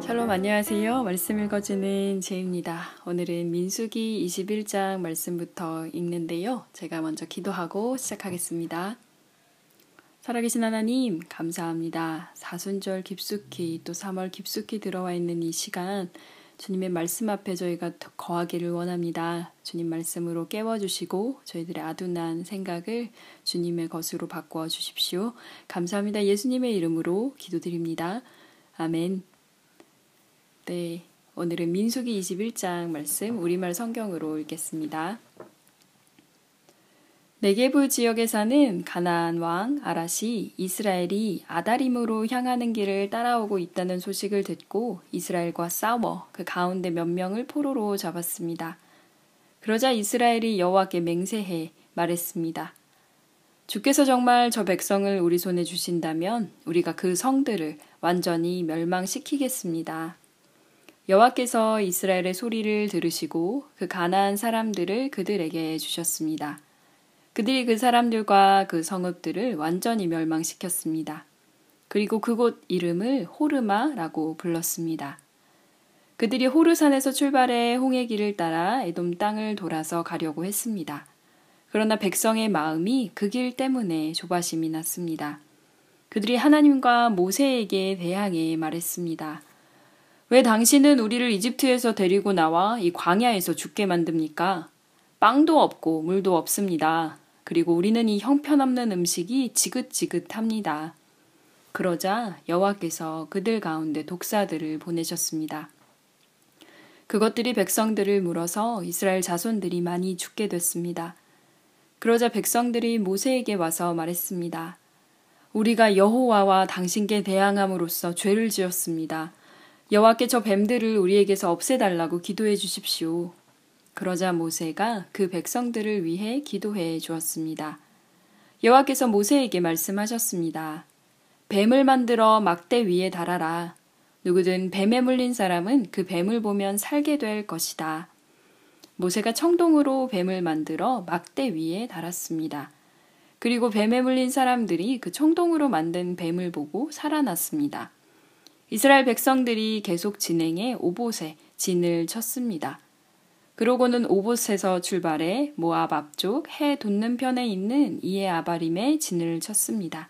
샬롬 안녕하세요. 말씀 읽어주는 제입니다. 오늘은 민수기 21장 말씀부터 읽는데요. 제가 먼저 기도하고 시작하겠습니다. 살아계신 하나님, 감사합니다. 사순절 깊숙이 또 3월 깊숙이 들어와 있는 이 시간, 주님의 말씀 앞에 저희가 거하기를 원합니다. 주님 말씀으로 깨워주시고 저희들의 아둔한 생각을 주님의 것으로 바꾸어 주십시오. 감사합니다. 예수님의 이름으로 기도드립니다. 아멘. 네, 오늘은 민수기 21장 말씀 우리말 성경으로 읽겠습니다. 네게부 지역에 사는 가나안 왕 아라시 이스라엘이 아다림으로 향하는 길을 따라오고 있다는 소식을 듣고 이스라엘과 싸워 그 가운데 몇 명을 포로로 잡았습니다. 그러자 이스라엘이 여호와께 맹세해 말했습니다. 주께서 정말 저 백성을 우리 손에 주신다면 우리가 그 성들을 완전히 멸망시키겠습니다. 여호와께서 이스라엘의 소리를 들으시고 그 가나안 사람들을 그들에게 주셨습니다. 그들이 그 사람들과 그 성읍들을 완전히 멸망시켰습니다. 그리고 그곳 이름을 호르마라고 불렀습니다. 그들이 호르산에서 출발해 홍해 길을 따라 에돔 땅을 돌아서 가려고 했습니다. 그러나 백성의 마음이 그 길 때문에 조바심이 났습니다. 그들이 하나님과 모세에게 대항해 말했습니다. 왜 당신은 우리를 이집트에서 데리고 나와 이 광야에서 죽게 만듭니까? 빵도 없고 물도 없습니다. 그리고 우리는 이 형편없는 음식이 지긋지긋합니다. 그러자 여호와께서 그들 가운데 독사들을 보내셨습니다. 그것들이 백성들을 물어서 이스라엘 자손들이 많이 죽게 됐습니다. 그러자 백성들이 모세에게 와서 말했습니다. 우리가 여호와와 당신께 대항함으로써 죄를 지었습니다. 여호와께 저 뱀들을 우리에게서 없애달라고 기도해 주십시오. 그러자 모세가 그 백성들을 위해 기도해 주었습니다. 여호와께서 모세에게 말씀하셨습니다. 뱀을 만들어 막대 위에 달아라. 누구든 뱀에 물린 사람은 그 뱀을 보면 살게 될 것이다. 모세가 청동으로 뱀을 만들어 막대 위에 달았습니다. 그리고 뱀에 물린 사람들이 그 청동으로 만든 뱀을 보고 살아났습니다. 이스라엘 백성들이 계속 진행해 오봇에 진을 쳤습니다. 그러고는 오봇에서 출발해 모압 앞쪽 해 돋는 편에 있는 이에 아바림에 진을 쳤습니다.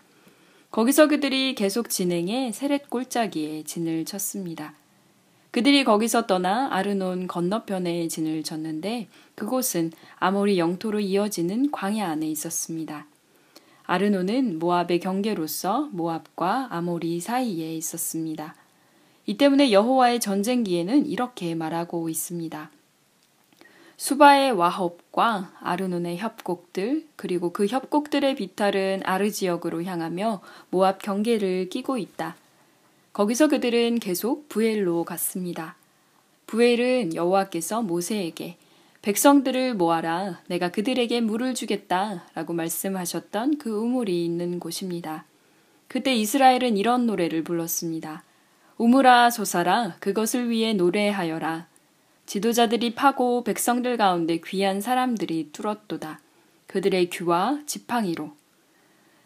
거기서 그들이 계속 진행해 세렛 골짜기에 진을 쳤습니다. 그들이 거기서 떠나 아르논 건너편에 진을 쳤는데 그곳은 아모리 영토로 이어지는 광야 안에 있었습니다. 아르논은 모압의 경계로서 모압과 아모리 사이에 있었습니다. 이 때문에 여호와의 전쟁기에는 이렇게 말하고 있습니다. 수바의 와홉과 아르논의 협곡들 그리고 그 협곡들의 비탈은 아르 지역으로 향하며 모압 경계를 끼고 있다. 거기서 그들은 계속 부엘로 갔습니다. 부엘은 여호와께서 모세에게 백성들을 모아라 내가 그들에게 물을 주겠다라고 말씀하셨던 그 우물이 있는 곳입니다. 그때 이스라엘은 이런 노래를 불렀습니다. 우물아 솟아라 그것을 위해 노래하여라 지도자들이 파고 백성들 가운데 귀한 사람들이 뚫었도다. 그들의 귀와 지팡이로.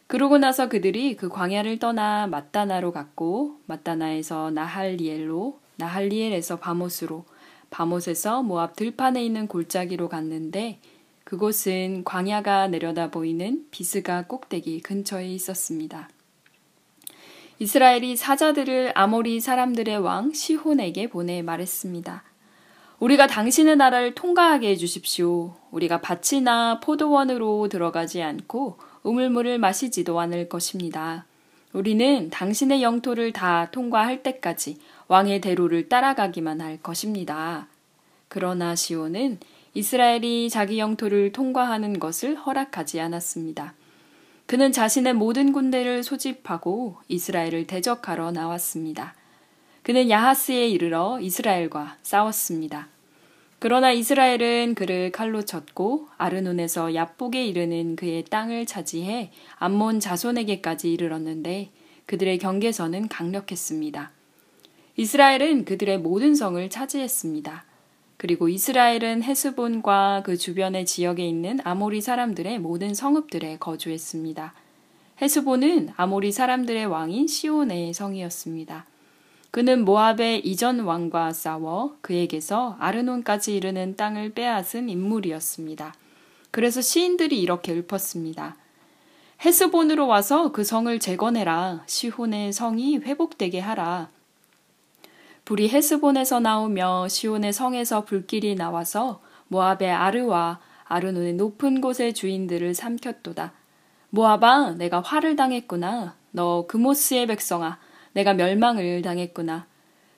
그러고 나서 그들이 그 광야를 떠나 마따나로 갔고 마따나에서 나할리엘로 나할리엘에서 바못으로 바못에서 모압 들판에 있는 골짜기로 갔는데 그곳은 광야가 내려다 보이는 비스가 꼭대기 근처에 있었습니다. 이스라엘이 사자들을 아모리 사람들의 왕 시혼에게 보내 말했습니다. 우리가 당신의 나라를 통과하게 해주십시오. 우리가 밭이나 포도원으로 들어가지 않고 우물물을 마시지도 않을 것입니다. 우리는 당신의 영토를 다 통과할 때까지 왕의 대로를 따라가기만 할 것입니다. 그러나 시온은 이스라엘이 자기 영토를 통과하는 것을 허락하지 않았습니다. 그는 자신의 모든 군대를 소집하고 이스라엘을 대적하러 나왔습니다. 그는 야하스에 이르러 이스라엘과 싸웠습니다. 그러나 이스라엘은 그를 칼로 쳤고 아르논에서 야복에 이르는 그의 땅을 차지해 암몬 자손에게까지 이르렀는데 그들의 경계선은 강력했습니다. 이스라엘은 그들의 모든 성을 차지했습니다. 그리고 이스라엘은 헤스본과 그 주변의 지역에 있는 아모리 사람들의 모든 성읍들에 거주했습니다. 헤스본은 아모리 사람들의 왕인 시온의 성이었습니다. 그는 모압의 이전 왕과 싸워 그에게서 아르논까지 이르는 땅을 빼앗은 인물이었습니다. 그래서 시인들이 이렇게 읊었습니다. 헤스본으로 와서 그 성을 재건해라. 시혼의 성이 회복되게 하라. 불이 헤스본에서 나오며 시온의 성에서 불길이 나와서 모압의 아르와 아르논의 높은 곳의 주인들을 삼켰도다. 모압아, 내가 화를 당했구나. 너 그모스의 백성아, 내가 멸망을 당했구나.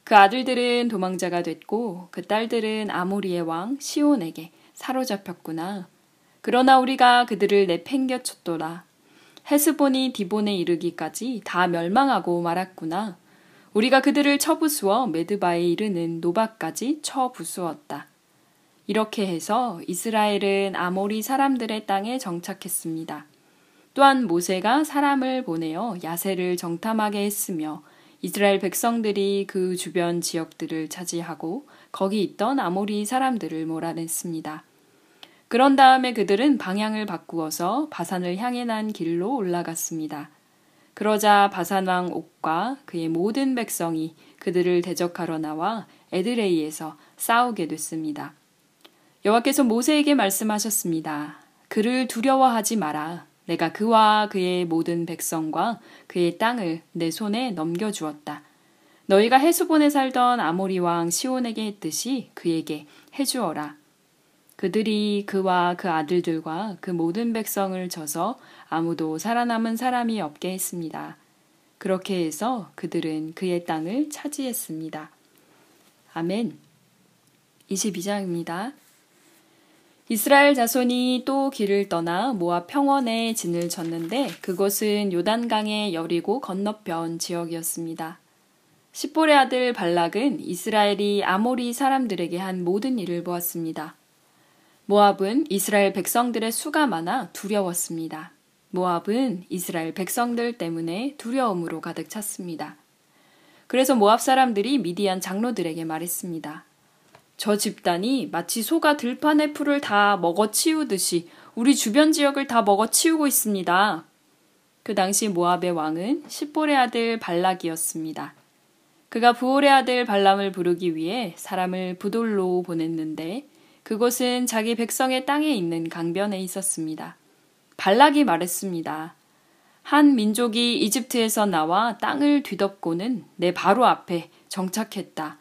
그 아들들은 도망자가 됐고 그 딸들은 아모리의 왕 시온에게 사로잡혔구나. 그러나 우리가 그들을 내팽겨쳤도라. 헤스본이 디본에 이르기까지 다 멸망하고 말았구나. 우리가 그들을 쳐부수어 메드바에 이르는 노바까지 쳐부수었다. 이렇게 해서 이스라엘은 아모리 사람들의 땅에 정착했습니다. 또한 모세가 사람을 보내어 야세를 정탐하게 했으며 이스라엘 백성들이 그 주변 지역들을 차지하고 거기 있던 아모리 사람들을 몰아냈습니다. 그런 다음에 그들은 방향을 바꾸어서 바산을 향해 난 길로 올라갔습니다. 그러자 바산왕 옥과 그의 모든 백성이 그들을 대적하러 나와 에드레이에서 싸우게 됐습니다. 여호와께서 모세에게 말씀하셨습니다. 그를 두려워하지 마라. 내가 그와 그의 모든 백성과 그의 땅을 내 손에 넘겨주었다. 너희가 해수본에 살던 아모리 왕 시온에게 했듯이 그에게 해주어라. 그들이 그와 그 아들들과 그 모든 백성을 져서 아무도 살아남은 사람이 없게 했습니다. 그렇게 해서 그들은 그의 땅을 차지했습니다. 아멘. 22장입니다. 이스라엘 자손이 또 길을 떠나 모압 평원에 진을 쳤는데 그곳은 요단강의 여리고 건너편 지역이었습니다. 십볼의 아들 발락은 이스라엘이 아모리 사람들에게 한 모든 일을 보았습니다. 모압은 이스라엘 백성들의 수가 많아 두려웠습니다. 모압은 이스라엘 백성들 때문에 두려움으로 가득 찼습니다. 그래서 모압 사람들이 미디안 장로들에게 말했습니다. 저 집단이 마치 소가 들판의 풀을 다 먹어치우듯이 우리 주변 지역을 다 먹어치우고 있습니다. 그 당시 모압의 왕은 십볼의 아들 발락이었습니다. 그가 부올의 아들 발람을 부르기 위해 사람을 부돌로 보냈는데 그곳은 자기 백성의 땅에 있는 강변에 있었습니다. 발락이 말했습니다. 한 민족이 이집트에서 나와 땅을 뒤덮고는 내 바로 앞에 정착했다.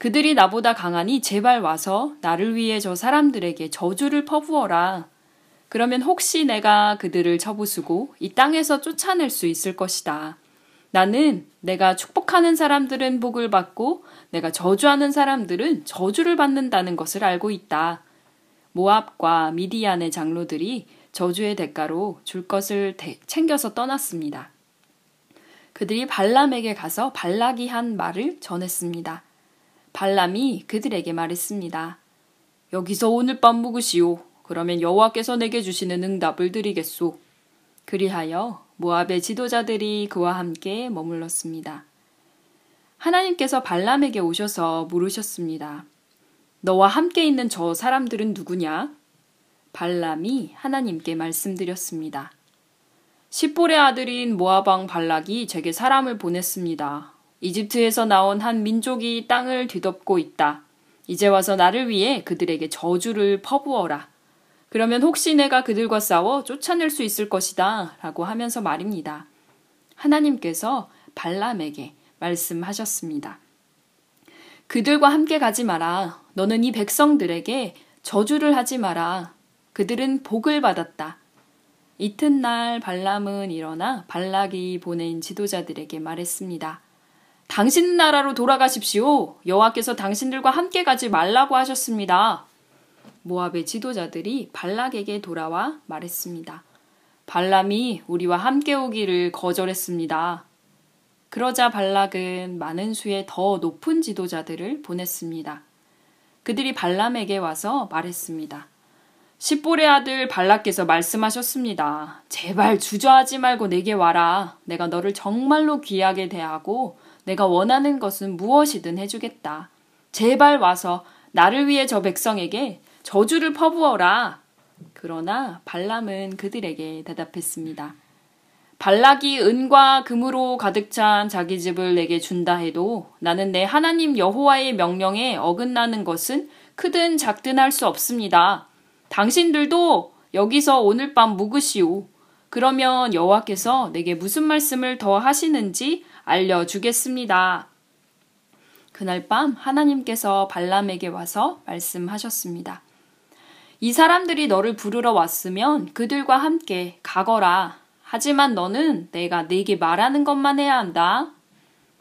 그들이 나보다 강하니 제발 와서 나를 위해 저 사람들에게 저주를 퍼부어라. 그러면 혹시 내가 그들을 쳐부수고 이 땅에서 쫓아낼 수 있을 것이다. 나는 내가 축복하는 사람들은 복을 받고 내가 저주하는 사람들은 저주를 받는다는 것을 알고 있다. 모압과 미디안의 장로들이 저주의 대가로 줄 것을 챙겨서 떠났습니다. 그들이 발람에게 가서 발락이 한 말을 전했습니다. 발람이 그들에게 말했습니다. 여기서 오늘 밤 묵으시오. 그러면 여호와께서 내게 주시는 응답을 드리겠소. 그리하여 모압의 지도자들이 그와 함께 머물렀습니다. 하나님께서 발람에게 오셔서 물으셨습니다. 너와 함께 있는 저 사람들은 누구냐? 발람이 하나님께 말씀드렸습니다. 십볼의 아들인 모아방 발락이 제게 사람을 보냈습니다. 이집트에서 나온 한 민족이 땅을 뒤덮고 있다. 이제 와서 나를 위해 그들에게 저주를 퍼부어라. 그러면 혹시 내가 그들과 싸워 쫓아낼 수 있을 것이다. 라고 하면서 말입니다. 하나님께서 발람에게 말씀하셨습니다. 그들과 함께 가지 마라. 너는 이 백성들에게 저주를 하지 마라. 그들은 복을 받았다. 이튿날 발람은 일어나 발락이 보낸 지도자들에게 말했습니다. 당신 나라로 돌아가십시오. 여호와께서 당신들과 함께 가지 말라고 하셨습니다. 모압의 지도자들이 발락에게 돌아와 말했습니다. 발람이 우리와 함께 오기를 거절했습니다. 그러자 발락은 많은 수의 더 높은 지도자들을 보냈습니다. 그들이 발람에게 와서 말했습니다. 십볼의 아들 발락께서 말씀하셨습니다. 제발 주저하지 말고 내게 와라. 내가 너를 정말로 귀하게 대하고 내가 원하는 것은 무엇이든 해주겠다. 제발 와서 나를 위해 저 백성에게 저주를 퍼부어라. 그러나 발람은 그들에게 대답했습니다. 발락이 은과 금으로 가득 찬 자기 집을 내게 준다 해도 나는 내 하나님 여호와의 명령에 어긋나는 것은 크든 작든 할 수 없습니다. 당신들도 여기서 오늘 밤 묵으시오. 그러면 여호와께서 내게 무슨 말씀을 더 하시는지 알려주겠습니다. 그날 밤 하나님께서 발람에게 와서 말씀하셨습니다. 이 사람들이 너를 부르러 왔으면 그들과 함께 가거라. 하지만 너는 내가 네게 말하는 것만 해야 한다.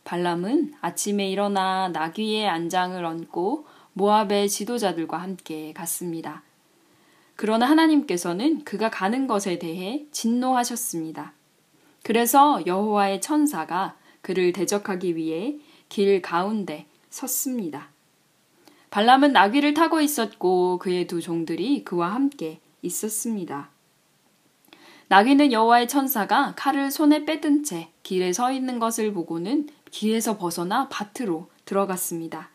발람은 아침에 일어나 나귀의 안장을 얹고 모압의 지도자들과 함께 갔습니다. 그러나 하나님께서는 그가 가는 것에 대해 진노하셨습니다. 그래서 여호와의 천사가 그를 대적하기 위해 길 가운데 섰습니다. 발람은 나귀를 타고 있었고 그의 두 종들이 그와 함께 있었습니다. 나귀는 여호와의 천사가 칼을 손에 빼든 채 길에 서 있는 것을 보고는 길에서 벗어나 밭으로 들어갔습니다.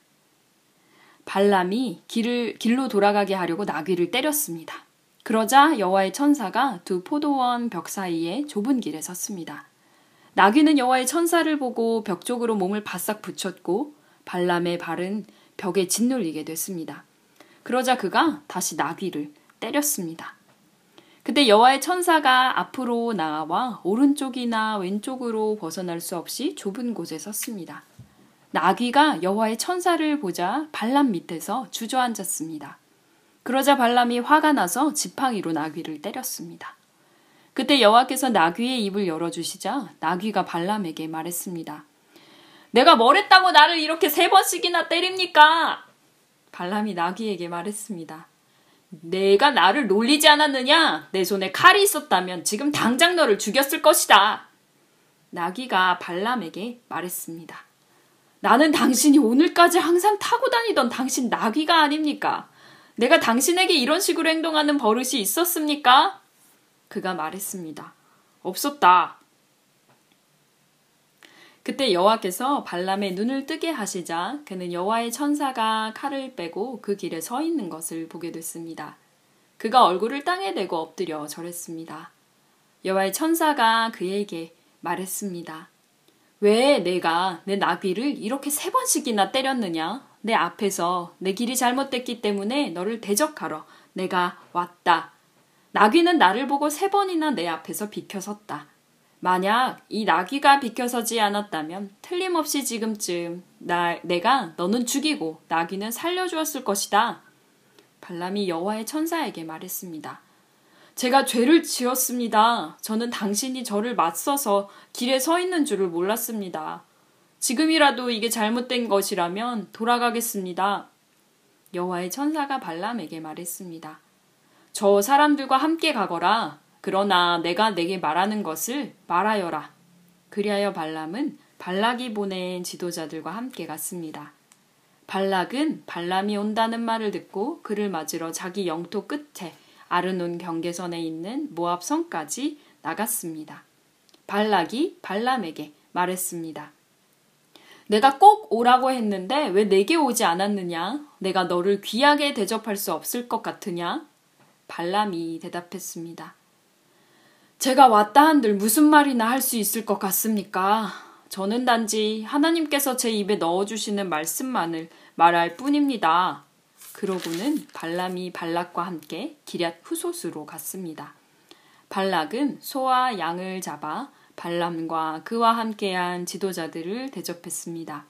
발람이 길을 길로 돌아가게 하려고 나귀를 때렸습니다. 그러자 여호와의 천사가 두 포도원 벽 사이에 좁은 길에 섰습니다. 나귀는 여호와의 천사를 보고 벽 쪽으로 몸을 바싹 붙였고 발람의 발은 벽에 짓눌리게 됐습니다. 그러자 그가 다시 나귀를 때렸습니다. 그때 여호와의 천사가 앞으로 나와 오른쪽이나 왼쪽으로 벗어날 수 없이 좁은 곳에 섰습니다. 나귀가 여호와의 천사를 보자 발람 밑에서 주저앉았습니다. 그러자 발람이 화가 나서 지팡이로 나귀를 때렸습니다. 그때 여호와께서 나귀의 입을 열어주시자 나귀가 발람에게 말했습니다. 내가 뭘 했다고 나를 이렇게 세 번씩이나 때립니까? 발람이 나귀에게 말했습니다. 내가 나를 놀리지 않았느냐? 내 손에 칼이 있었다면 지금 당장 너를 죽였을 것이다. 나귀가 발람에게 말했습니다. 나는 당신이 오늘까지 항상 타고 다니던 당신 나귀가 아닙니까? 내가 당신에게 이런 식으로 행동하는 버릇이 있었습니까? 그가 말했습니다. 없었다. 그때 여호와께서 발람의 눈을 뜨게 하시자 그는 여호와의 천사가 칼을 빼고 그 길에 서 있는 것을 보게 됐습니다. 그가 얼굴을 땅에 대고 엎드려 절했습니다. 여호와의 천사가 그에게 말했습니다. 왜 내가 내 나귀를 이렇게 세 번씩이나 때렸느냐? 내 앞에서 내 길이 잘못됐기 때문에 너를 대적하러 내가 왔다. 나귀는 나를 보고 세 번이나 내 앞에서 비켜섰다. 만약 이 나귀가 비켜서지 않았다면 틀림없이 지금쯤 나, 내가 너는 죽이고 나귀는 살려주었을 것이다. 발람이 여호와의 천사에게 말했습니다. 제가 죄를 지었습니다. 저는 당신이 저를 맞서서 길에 서 있는 줄을 몰랐습니다. 지금이라도 이게 잘못된 것이라면 돌아가겠습니다. 여호와의 천사가 발람에게 말했습니다. 저 사람들과 함께 가거라. 그러나 내가 내게 말하는 것을 말하여라. 그리하여 발람은 발락이 보낸 지도자들과 함께 갔습니다. 발락은 발람이 온다는 말을 듣고 그를 맞으러 자기 영토 끝에 아르논 경계선에 있는 모압 성까지 나갔습니다. 발락이 발람에게 말했습니다. 내가 꼭 오라고 했는데 왜 내게 오지 않았느냐? 내가 너를 귀하게 대접할 수 없을 것 같으냐? 발람이 대답했습니다. 제가 왔다 한들 무슨 말이나 할 수 있을 것 같습니까? 저는 단지 하나님께서 제 입에 넣어주시는 말씀만을 말할 뿐입니다. 그러고는 발람이 발락과 함께 기럇 후소스로 갔습니다. 발락은 소와 양을 잡아 발람과 그와 함께한 지도자들을 대접했습니다.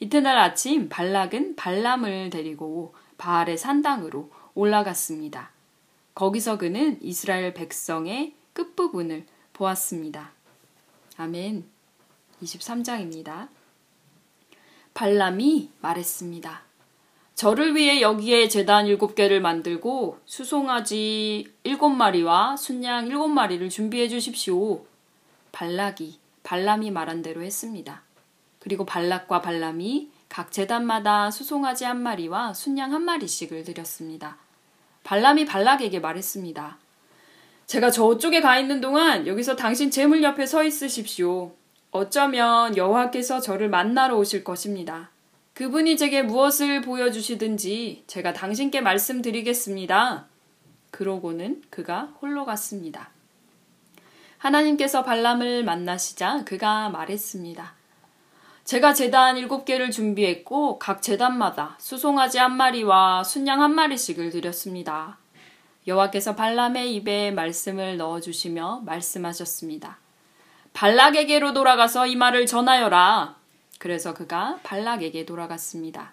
이튿날 아침 발락은 발람을 데리고 바알의 산당으로 올라갔습니다. 거기서 그는 이스라엘 백성의 끝부분을 보았습니다. 아멘. 23장입니다. 발람이 말했습니다. 저를 위해 여기에 재단 일곱 개를 만들고 수송아지 일곱 마리와 순양 일곱 마리를 준비해 주십시오. 발락이 발람이 말한 대로 했습니다. 그리고 발락과 발람이 각 재단마다 수송아지 한 마리와 순양 한 마리씩을 드렸습니다. 발람이 발락에게 말했습니다. 제가 저쪽에 가 있는 동안 여기서 당신 재물 옆에 서 있으십시오. 어쩌면 여호와께서 저를 만나러 오실 것입니다. 그분이 제게 무엇을 보여주시든지 제가 당신께 말씀드리겠습니다. 그러고는 그가 홀로 갔습니다. 하나님께서 발람을 만나시자 그가 말했습니다. 제가 재단 일곱 개를 준비했고 각 재단마다 수송아지 한 마리와 순양 한 마리씩을 드렸습니다. 여호와께서 발람의 입에 말씀을 넣어 주시며 말씀하셨습니다. 발락에게로 돌아가서 이 말을 전하여라. 그래서 그가 발락에게 돌아갔습니다.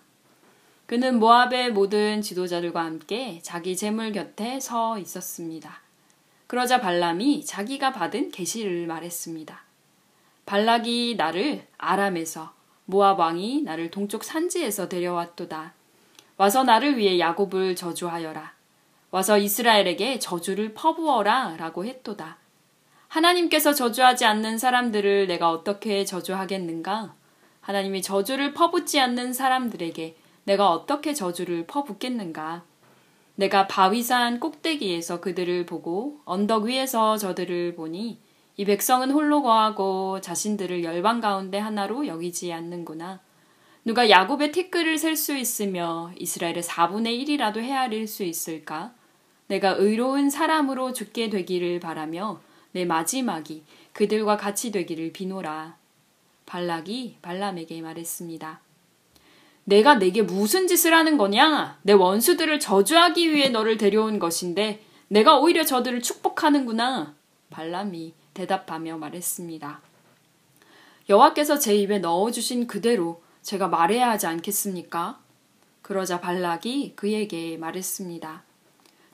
그는 모압의 모든 지도자들과 함께 자기 재물 곁에 서 있었습니다. 그러자 발람이 자기가 받은 계시를 말했습니다. 발락이 나를 아람에서 모압 왕이 나를 동쪽 산지에서 데려왔도다. 와서 나를 위해 야곱을 저주하여라. 와서 이스라엘에게 저주를 퍼부어라 라고 했도다. 하나님께서 저주하지 않는 사람들을 내가 어떻게 저주하겠는가? 하나님이 저주를 퍼붓지 않는 사람들에게 내가 어떻게 저주를 퍼붓겠는가? 내가 바위산 꼭대기에서 그들을 보고 언덕 위에서 저들을 보니 이 백성은 홀로 거하고 자신들을 열방 가운데 하나로 여기지 않는구나. 누가 야곱의 티끌을 셀 수 있으며 이스라엘의 4분의 1이라도 헤아릴 수 있을까? 내가 의로운 사람으로 죽게 되기를 바라며 내 마지막이 그들과 같이 되기를 비노라. 발락이 발람에게 말했습니다. 내가 내게 무슨 짓을 하는 거냐? 내 원수들을 저주하기 위해 너를 데려온 것인데 내가 오히려 저들을 축복하는구나. 발람이 대답하며 말했습니다. 여호와께서 제 입에 넣어주신 그대로 제가 말해야 하지 않겠습니까? 그러자 발락이 그에게 말했습니다.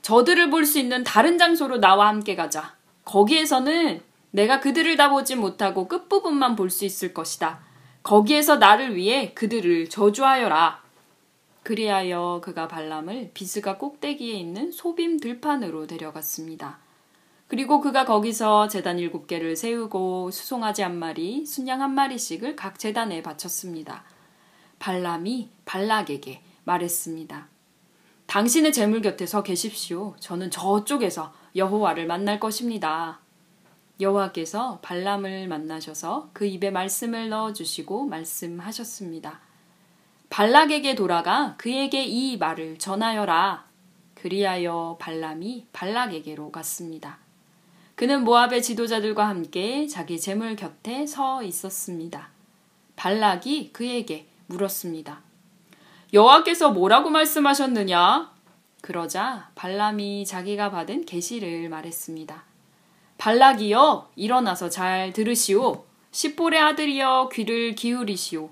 저들을 볼 수 있는 다른 장소로 나와 함께 가자. 거기에서는 내가 그들을 다 보지 못하고 끝부분만 볼 수 있을 것이다. 거기에서 나를 위해 그들을 저주하여라. 그리하여 그가 발람을 비스가 꼭대기에 있는 소빔 들판으로 데려갔습니다. 그리고 그가 거기서 재단 일곱 개를 세우고 수송아지 한 마리, 순양 한 마리씩을 각 재단에 바쳤습니다. 발람이 발락에게 말했습니다. 당신의 재물 곁에 서 계십시오. 저는 저쪽에서 여호와를 만날 것입니다. 여호와께서 발람을 만나셔서 그 입에 말씀을 넣어 주시고 말씀하셨습니다. 발락에게 돌아가 그에게 이 말을 전하여라. 그리하여 발람이 발락에게로 갔습니다. 그는 모압의 지도자들과 함께 자기 재물 곁에 서 있었습니다. 발락이 그에게 물었습니다. 여호와께서 뭐라고 말씀하셨느냐? 그러자 발람이 자기가 받은 계시를 말했습니다. 발락이여 일어나서 잘 들으시오. 십볼의 아들이여 귀를 기울이시오.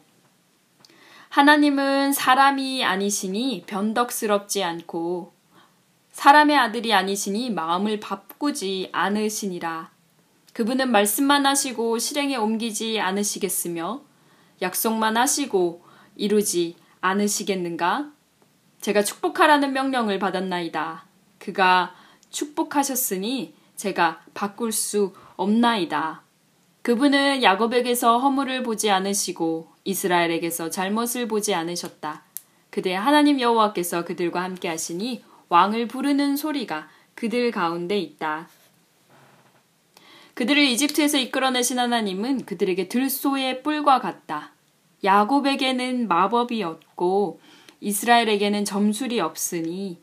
하나님은 사람이 아니시니 변덕스럽지 않고 사람의 아들이 아니시니 마음을 바꾸지 않으시니라. 그분은 말씀만 하시고 실행에 옮기지 않으시겠으며 약속만 하시고 이루지 않으시겠는가? 제가 축복하라는 명령을 받았나이다. 그가 축복하셨으니 제가 바꿀 수 없나이다. 그분은 야곱에게서 허물을 보지 않으시고 이스라엘에게서 잘못을 보지 않으셨다. 그대 하나님 여호와께서 그들과 함께 하시니 왕을 부르는 소리가 그들 가운데 있다. 그들을 이집트에서 이끌어내신 하나님은 그들에게 들소의 뿔과 같다. 야곱에게는 마법이 없고 이스라엘에게는 점술이 없으니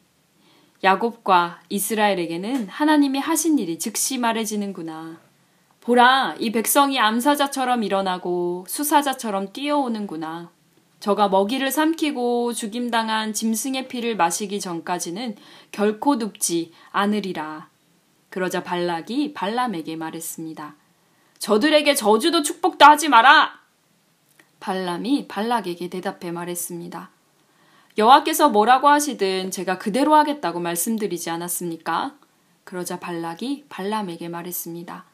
야곱과 이스라엘에게는 하나님이 하신 일이 즉시 말해지는구나. 보라, 이 백성이 암사자처럼 일어나고 수사자처럼 뛰어오는구나. 저가 먹이를 삼키고 죽임당한 짐승의 피를 마시기 전까지는 결코 눕지 않으리라. 그러자 발락이 발람에게 말했습니다. 저들에게 저주도 축복도 하지 마라! 발람이 발락에게 대답해 말했습니다. 여호와께서 뭐라고 하시든 제가 그대로 하겠다고 말씀드리지 않았습니까? 그러자 발락이 발람에게 말했습니다.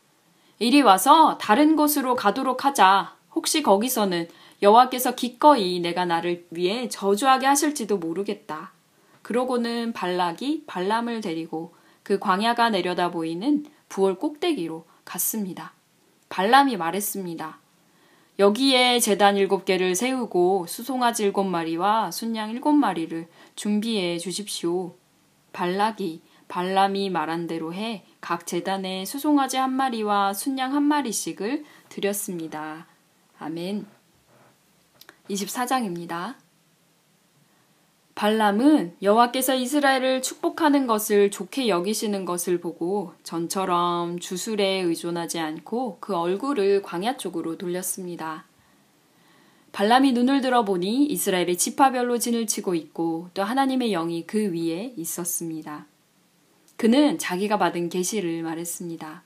이리 와서 다른 곳으로 가도록 하자. 혹시 거기서는 여호와께서 기꺼이 내가 나를 위해 저주하게 하실지도 모르겠다. 그러고는 발락이 발람을 데리고 그 광야가 내려다 보이는 부월 꼭대기로 갔습니다. 발람이 말했습니다. 여기에 재단 일곱 개를 세우고 수송아지 일곱 마리와 순양 일곱 마리를 준비해 주십시오. 발락이 발람이 말한 대로 해 각 재단에 수송아지 한 마리와 순양 한 마리씩을 드렸습니다. 아멘. 24장입니다. 발람은 여호와께서 이스라엘을 축복하는 것을 좋게 여기시는 것을 보고 전처럼 주술에 의존하지 않고 그 얼굴을 광야 쪽으로 돌렸습니다. 발람이 눈을 들어보니 이스라엘의 지파별로 진을 치고 있고 또 하나님의 영이 그 위에 있었습니다. 그는 자기가 받은 계시를 말했습니다.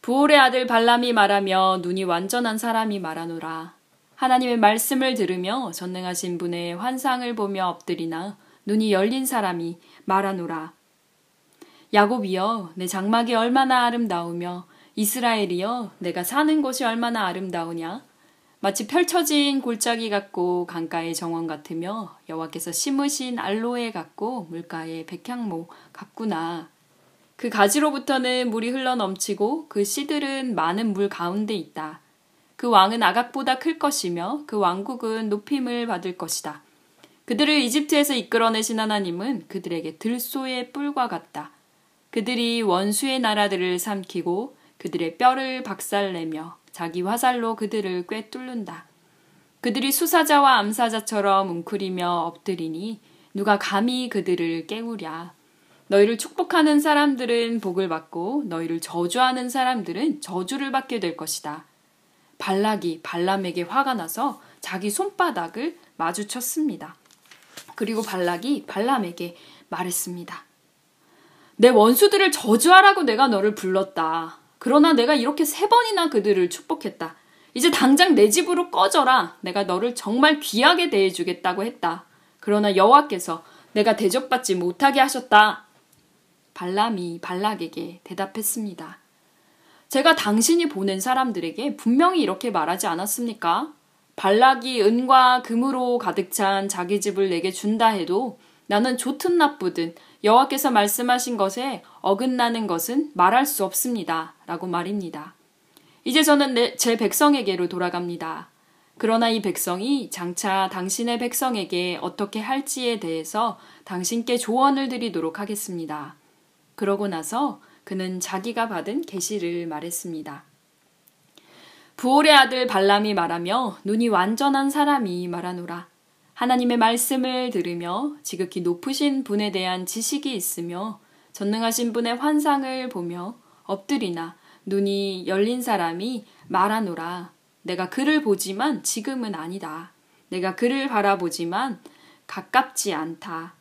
부올의 아들 발람이 말하며 눈이 완전한 사람이 말하노라. 하나님의 말씀을 들으며 전능하신 분의 환상을 보며 엎드리나 눈이 열린 사람이 말하노라. 야곱이여 내 장막이 얼마나 아름다우며 이스라엘이여 내가 사는 곳이 얼마나 아름다우냐 마치 펼쳐진 골짜기 같고 강가의 정원 같으며 여호와께서 심으신 알로에 같고 물가의 백향모 같구나. 그 가지로부터는 물이 흘러 넘치고 그 씨들은 많은 물 가운데 있다. 그 왕은 아각보다 클 것이며 그 왕국은 높임을 받을 것이다. 그들을 이집트에서 이끌어내신 하나님은 그들에게 들소의 뿔과 같다. 그들이 원수의 나라들을 삼키고 그들의 뼈를 박살내며 자기 화살로 그들을 꿰뚫는다. 그들이 수사자와 암사자처럼 웅크리며 엎드리니 누가 감히 그들을 깨우랴. 너희를 축복하는 사람들은 복을 받고 너희를 저주하는 사람들은 저주를 받게 될 것이다. 발락이 발람에게 화가 나서 자기 손바닥을 마주쳤습니다. 그리고 발락이 발람에게 말했습니다. 내 원수들을 저주하라고 내가 너를 불렀다. 그러나 내가 이렇게 세 번이나 그들을 축복했다. 이제 당장 내 집으로 꺼져라. 내가 너를 정말 귀하게 대해주겠다고 했다. 그러나 여호와께서 내가 대접받지 못하게 하셨다. 발람이 발락에게 대답했습니다. 제가 당신이 보낸 사람들에게 분명히 이렇게 말하지 않았습니까? 발락이 은과 금으로 가득 찬 자기 집을 내게 준다 해도 나는 좋든 나쁘든 여호와께서 말씀하신 것에 어긋나는 것은 말할 수 없습니다. 라고 말입니다. 이제 저는 내, 제 백성에게로 돌아갑니다. 그러나 이 백성이 장차 당신의 백성에게 어떻게 할지에 대해서 당신께 조언을 드리도록 하겠습니다. 그러고 나서 그는 자기가 받은 계시를 말했습니다. 부올의 아들 발람이 말하며 눈이 완전한 사람이 말하노라. 하나님의 말씀을 들으며 지극히 높으신 분에 대한 지식이 있으며 전능하신 분의 환상을 보며 엎드리나 눈이 열린 사람이 말하노라. 내가 그를 보지만 지금은 아니다. 내가 그를 바라보지만 가깝지 않다.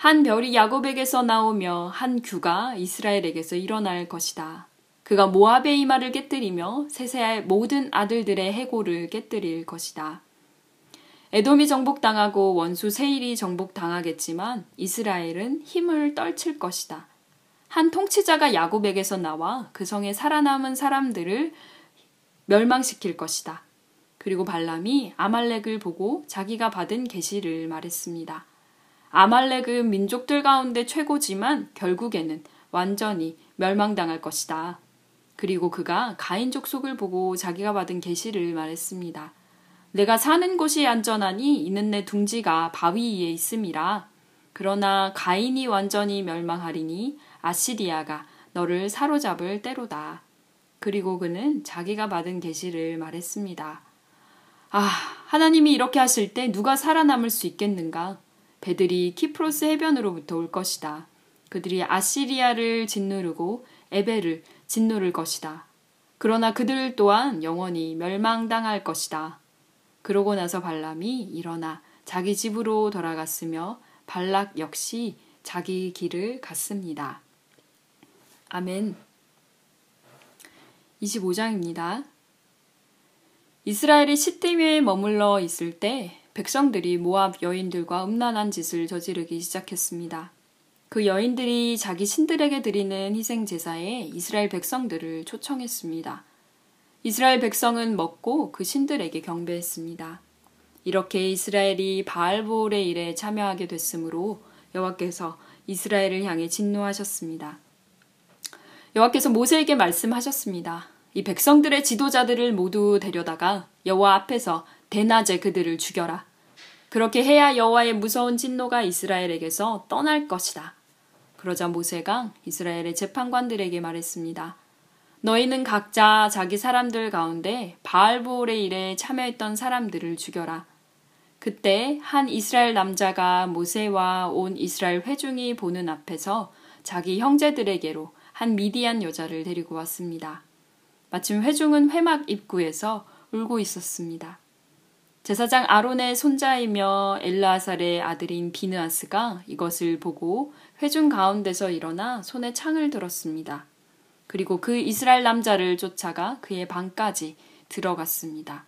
한 별이 야곱에게서 나오며 한 규가 이스라엘에게서 일어날 것이다. 그가 모압의 이마를 깨뜨리며 세세할 모든 아들들의 해골을 깨뜨릴 것이다. 에돔이 정복당하고 원수 세일이 정복당하겠지만 이스라엘은 힘을 떨칠 것이다. 한 통치자가 야곱에게서 나와 그 성에 살아남은 사람들을 멸망시킬 것이다. 그리고 발람이 아말렉을 보고 자기가 받은 계시를 말했습니다. 아말렉은 민족들 가운데 최고지만 결국에는 완전히 멸망당할 것이다. 그리고 그가 가인 족 속을 보고 자기가 받은 계시를 말했습니다. 내가 사는 곳이 안전하니 이는 내 둥지가 바위 위에 있음이라. 그러나 가인이 완전히 멸망하리니 아시리아가 너를 사로잡을 때로다. 그리고 그는 자기가 받은 계시를 말했습니다. 아, 하나님이 이렇게 하실 때 누가 살아남을 수 있겠는가? 배들이 키프로스 해변으로부터 올 것이다. 그들이 아시리아를 짓누르고 에베를 짓누를 것이다. 그러나 그들 또한 영원히 멸망당할 것이다. 그러고 나서 발람이 일어나 자기 집으로 돌아갔으며 발락 역시 자기 길을 갔습니다. 아멘. 25장입니다. 이스라엘이 시띠미에 머물러 있을 때 백성들이 모압 여인들과 음란한 짓을 저지르기 시작했습니다. 그 여인들이 자기 신들에게 드리는 희생 제사에 이스라엘 백성들을 초청했습니다. 이스라엘 백성은 먹고 그 신들에게 경배했습니다. 이렇게 이스라엘이 바알보올의 일에 참여하게 됐으므로 여호와께서 이스라엘을 향해 진노하셨습니다. 여호와께서 모세에게 말씀하셨습니다. 이 백성들의 지도자들을 모두 데려다가 여호와 앞에서 대낮에 그들을 죽여라. 그렇게 해야 여호와의 무서운 진노가 이스라엘에게서 떠날 것이다. 그러자 모세가 이스라엘의 재판관들에게 말했습니다. 너희는 각자 자기 사람들 가운데 바알보올의 일에 참여했던 사람들을 죽여라. 그때 한 이스라엘 남자가 모세와 온 이스라엘 회중이 보는 앞에서 자기 형제들에게로 한 미디안 여자를 데리고 왔습니다. 마침 회중은 회막 입구에서 울고 있었습니다. 제사장 아론의 손자이며 엘라살의 아들인 비느아스가 이것을 보고 회중 가운데서 일어나 손에 창을 들었습니다. 그리고 그 이스라엘 남자를 쫓아가 그의 방까지 들어갔습니다.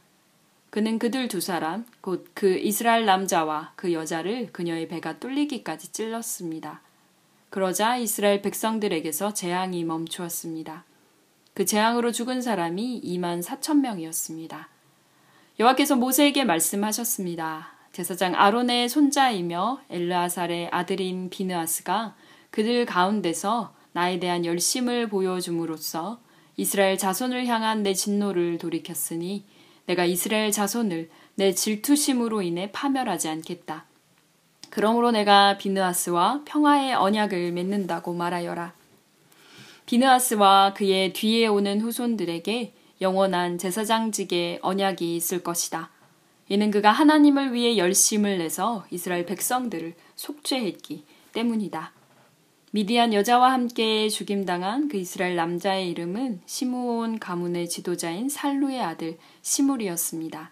그는 그들 두 사람, 곧 그 이스라엘 남자와 그 여자를 그녀의 배가 뚫리기까지 찔렀습니다. 그러자 이스라엘 백성들에게서 재앙이 멈추었습니다. 그 재앙으로 죽은 사람이 2만 4천 명이었습니다. 여호와께서 모세에게 말씀하셨습니다. 제사장 아론의 손자이며 엘르아살의 아들인 비느아스가 그들 가운데서 나에 대한 열심을 보여줌으로써 이스라엘 자손을 향한 내 진노를 돌이켰으니 내가 이스라엘 자손을 내 질투심으로 인해 파멸하지 않겠다. 그러므로 내가 비느아스와 평화의 언약을 맺는다고 말하여라. 비느아스와 그의 뒤에 오는 후손들에게 영원한 제사장직의 언약이 있을 것이다. 이는 그가 하나님을 위해 열심을 내서 이스라엘 백성들을 속죄했기 때문이다. 미디안 여자와 함께 죽임당한 그 이스라엘 남자의 이름은 시므온 가문의 지도자인 살루의 아들 시물이었습니다.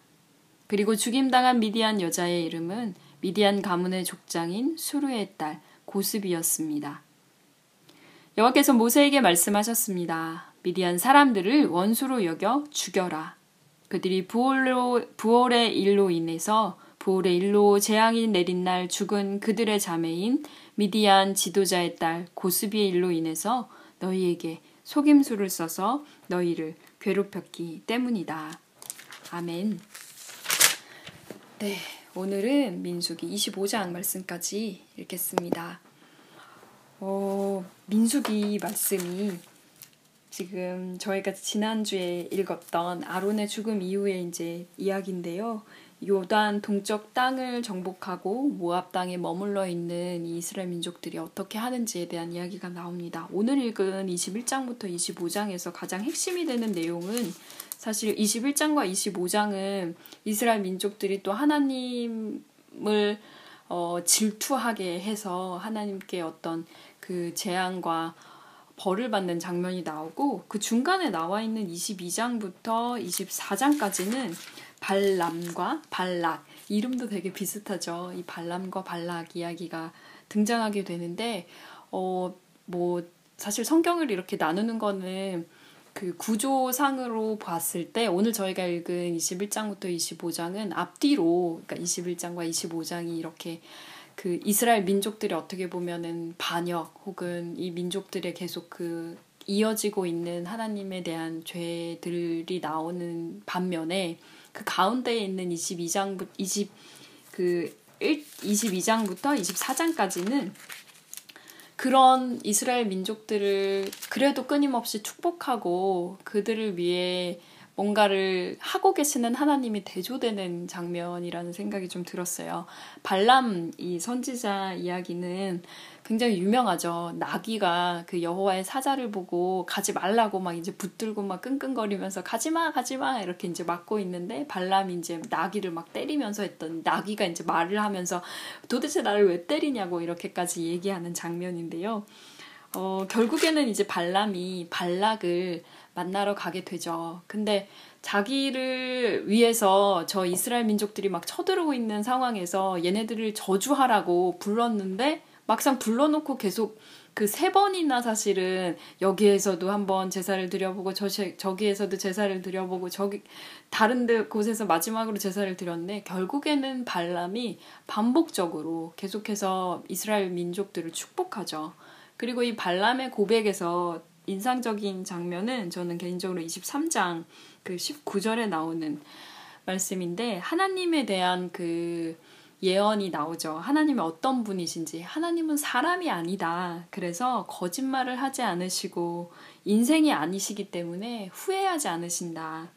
그리고 죽임당한 미디안 여자의 이름은 미디안 가문의 족장인 수르의 딸 고스비였습니다. 여호와께서 모세에게 말씀하셨습니다. 미디안 사람들을 원수로 여겨 죽여라. 그들이 부올로, 부올의 일로 인해서 부올의 일로 재앙이 내린 날 죽은 그들의 자매인 미디안 지도자의 딸 고스비의 일로 인해서 너희에게 속임수를 써서 너희를 괴롭혔기 때문이다. 아멘. 네, 오늘은 민수기 25장 말씀까지 읽겠습니다. 어, 민수기 말씀이 지금 저희가 지난주에 읽었던 아론의 죽음 이후의 이제 이야기인데요. 요단 동쪽 땅을 정복하고 모압 땅에 머물러 있는 이 이스라엘 민족들이 어떻게 하는지에 대한 이야기가 나옵니다. 오늘 읽은 21장부터 25장에서 가장 핵심이 되는 내용은 사실 21장과 25장은 이스라엘 민족들이 또 하나님을 어, 질투하게 해서 하나님께 어떤 그 재앙과 벌을 받는 장면이 나오고 그 중간에 나와 있는 22장부터 24장까지는 발람과 발락 이름도 되게 비슷하죠. 이 발람과 발락 이야기가 등장하게 되는데 어 뭐 사실 성경을 이렇게 나누는 거는 그 구조상으로 봤을 때 오늘 저희가 읽은 21장부터 25장은 앞뒤로 그러니까 21장과 25장이 이렇게 그 이스라엘 민족들이 어떻게 보면은 반역 혹은 이 민족들의 계속 그 이어지고 있는 하나님에 대한 죄들이 나오는 반면에 그 가운데에 있는 22장부터 20그 22장부터 24장까지는 그런 이스라엘 민족들을 그래도 끊임없이 축복하고 그들을 위해 뭔가를 하고 계시는 하나님이 대조되는 장면이라는 생각이 좀 들었어요. 발람 이 선지자 이야기는 굉장히 유명하죠. 나귀가 그 여호와의 사자를 보고 가지 말라고 막 이제 붙들고 막 끙끙거리면서 가지마 가지마 이렇게 이제 막고 있는데 발람이 이제 나귀를 막 때리면서 했던 나귀가 이제 말을 하면서 도대체 나를 왜 때리냐고 이렇게까지 얘기하는 장면인데요. 어, 결국에는 이제 발람이 발락을 만나러 가게 되죠. 근데 자기를 위해서 저 이스라엘 민족들이 막 쳐들어오고 있는 상황에서 얘네들을 저주하라고 불렀는데 막상 불러놓고 계속 그 세 번이나 사실은 여기에서도 한번 제사를 드려보고 저 저기에서도 제사를 드려보고 저기 다른 데 곳에서 마지막으로 제사를 드렸는데 결국에는 발람이 반복적으로 계속해서 이스라엘 민족들을 축복하죠. 그리고 이 발람의 고백에서 인상적인 장면은 저는 개인적으로 23장 그 19절에 나오는 말씀인데 하나님에 대한 그 예언이 나오죠. 하나님이 어떤 분이신지. 하나님은 사람이 아니다. 그래서 거짓말을 하지 않으시고 인생이 아니시기 때문에 후회하지 않으신다.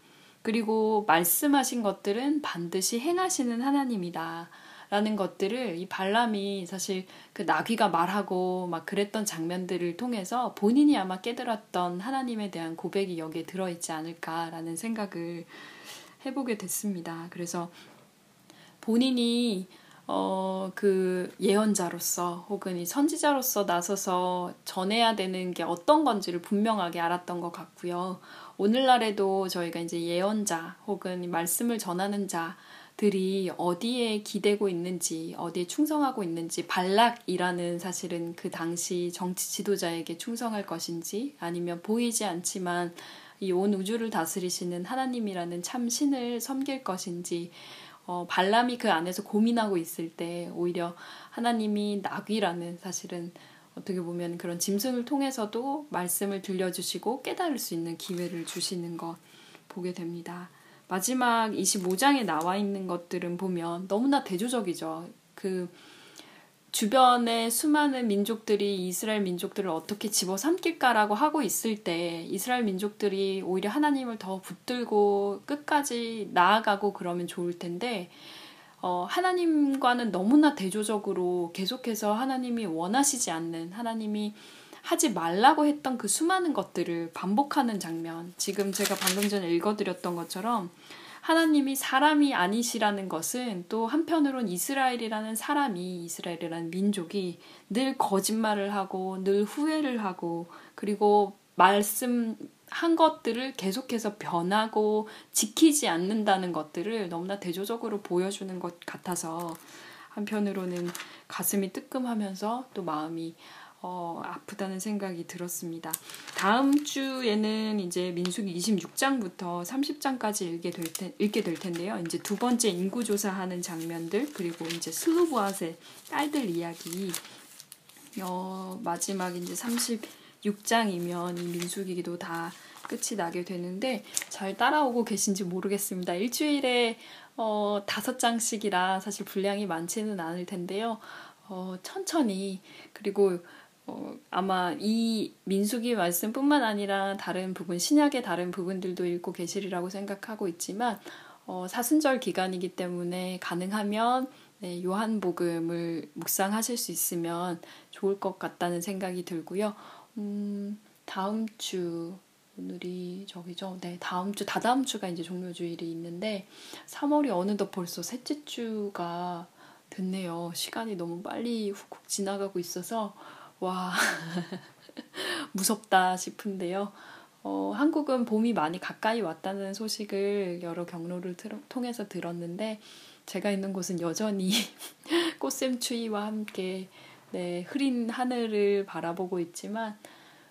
그리고 말씀하신 것들은 반드시 행하시는 하나님이다. 라는 것들을 이 발람이 사실 그 나귀가 말하고 막 그랬던 장면들을 통해서 본인이 아마 깨달았던 하나님에 대한 고백이 여기에 들어있지 않을까라는 생각을 해보게 됐습니다. 그래서 본인이 어, 그 예언자로서 혹은 이 선지자로서 나서서 전해야 되는 게 어떤 건지를 분명하게 알았던 것 같고요. 오늘날에도 저희가 이제 예언자 혹은 말씀을 전하는 자 들이 어디에 기대고 있는지, 어디에 충성하고 있는지, 발락이라는 사실은 그 당시 정치 지도자에게 충성할 것인지, 아니면 보이지 않지만 이 온 우주를 다스리시는 하나님이라는 참 신을 섬길 것인지, 어, 발람이 그 안에서 고민하고 있을 때 오히려 하나님이 나귀라는 사실은 어떻게 보면 그런 짐승을 통해서도 말씀을 들려주시고 깨달을 수 있는 기회를 주시는 것 보게 됩니다. 마지막 25장에 나와 있는 것들은 보면 너무나 대조적이죠. 그 주변의 수많은 민족들이 이스라엘 민족들을 어떻게 집어삼킬까라고 하고 있을 때 이스라엘 민족들이 오히려 하나님을 더 붙들고 끝까지 나아가고 그러면 좋을 텐데 어, 하나님과는 너무나 대조적으로 계속해서 하나님이 원하시지 않는 하나님이 하지 말라고 했던 그 수많은 것들을 반복하는 장면. 지금 제가 방금 전에 읽어드렸던 것처럼 하나님이 사람이 아니시라는 것은 또 한편으론 이스라엘이라는 사람이 이스라엘이라는 민족이 늘 거짓말을 하고 늘 후회를 하고 그리고 말씀 한 것들을 계속해서 변하고 지키지 않는다는 것들을 너무나 대조적으로 보여주는 것 같아서 한편으로는 가슴이 뜨끔하면서 또 마음이 어, 아프다는 생각이 들었습니다. 다음 주에는 이제 민수기 26장부터 30장까지 읽게 될, 테, 읽게 될 텐데요. 이제 두 번째 인구조사하는 장면들, 그리고 이제 슬루브앗의 딸들 이야기, 어, 마지막 이제 36장이면 이 민수기도 다 끝이 나게 되는데 잘 따라오고 계신지 모르겠습니다. 일주일에 어, 다섯 장씩이라 사실 분량이 많지는 않을 텐데요. 어, 천천히 그리고 어, 아마 이 민수기 말씀뿐만 아니라 다른 부분, 신약의 다른 부분들도 읽고 계시리라고 생각하고 있지만 어, 사순절 기간이기 때문에 가능하면 네, 요한복음을 묵상하실 수 있으면 좋을 것 같다는 생각이 들고요. 음, 다음 주 오늘이 저기죠. 네, 다음 주 다다음 주가 이제 종료주일이 있는데 3월이 어느덧 벌써 셋째 주가 됐네요. 시간이 너무 빨리 훅훅 지나가고 있어서 와, 무섭다 싶은데요. 어, 한국은 봄이 많이 가까이 왔다는 소식을 여러 경로를 틀어, 통해서 들었는데, 제가 있는 곳은 여전히 꽃샘추위와 함께 네, 흐린 하늘을 바라보고 있지만,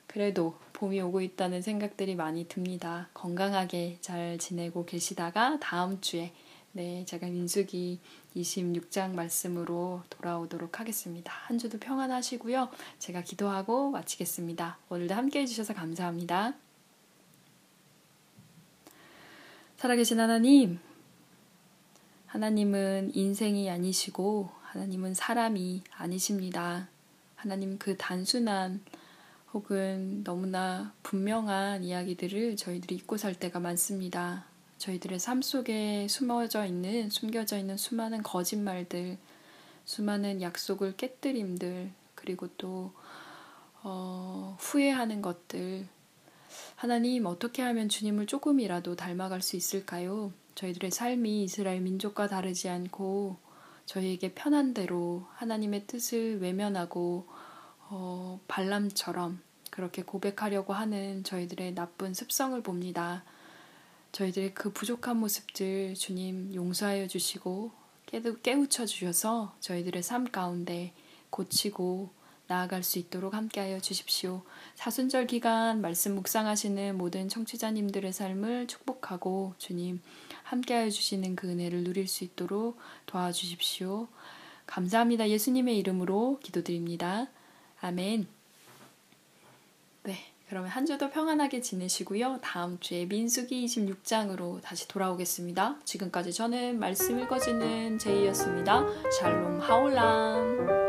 그래도 봄이 오고 있다는 생각들이 많이 듭니다. 건강하게 잘 지내고 계시다가 다음 주에 네, 제가 민수기 26장 말씀으로 돌아오도록 하겠습니다. 한 주도 평안하시고요. 제가 기도하고 마치겠습니다. 오늘도 함께 해주셔서 감사합니다. 살아계신 하나님, 하나님은 인생이 아니시고, 하나님은 사람이 아니십니다. 하나님 그 단순한 혹은 너무나 분명한 이야기들을 저희들이 잊고 살 때가 많습니다. 저희들의 삶 속에 숨어져 있는, 숨겨져 있는 수많은 거짓말들, 수많은 약속을 깨뜨림들, 그리고 또, 어, 후회하는 것들. 하나님, 어떻게 하면 주님을 조금이라도 닮아갈 수 있을까요? 저희들의 삶이 이스라엘 민족과 다르지 않고, 저희에게 편한 대로 하나님의 뜻을 외면하고, 어, 발람처럼 그렇게 고백하려고 하는 저희들의 나쁜 습성을 봅니다. 저희들의 그 부족한 모습들 주님 용서하여 주시고 깨우쳐 주셔서 저희들의 삶 가운데 고치고 나아갈 수 있도록 함께하여 주십시오. 사순절 기간 말씀 묵상하시는 모든 청취자님들의 삶을 축복하고 주님 함께하여 주시는 그 은혜를 누릴 수 있도록 도와주십시오. 감사합니다. 예수님의 이름으로 기도드립니다. 아멘. 네. 그러면 한 주도 평안하게 지내시고요. 다음 주에 민수기 26장으로 다시 돌아오겠습니다. 지금까지 저는 말씀 읽어주는 제이였습니다. 샬롬 하올람.